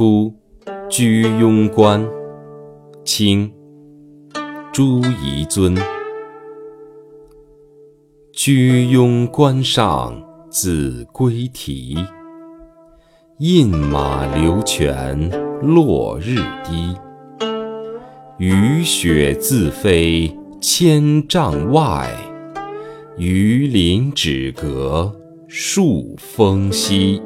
出居庸关，清，朱彝尊。居庸关上子规啼，饮马流泉落日低。雨雪自飞千丈外，鱼鳞只隔数峰西。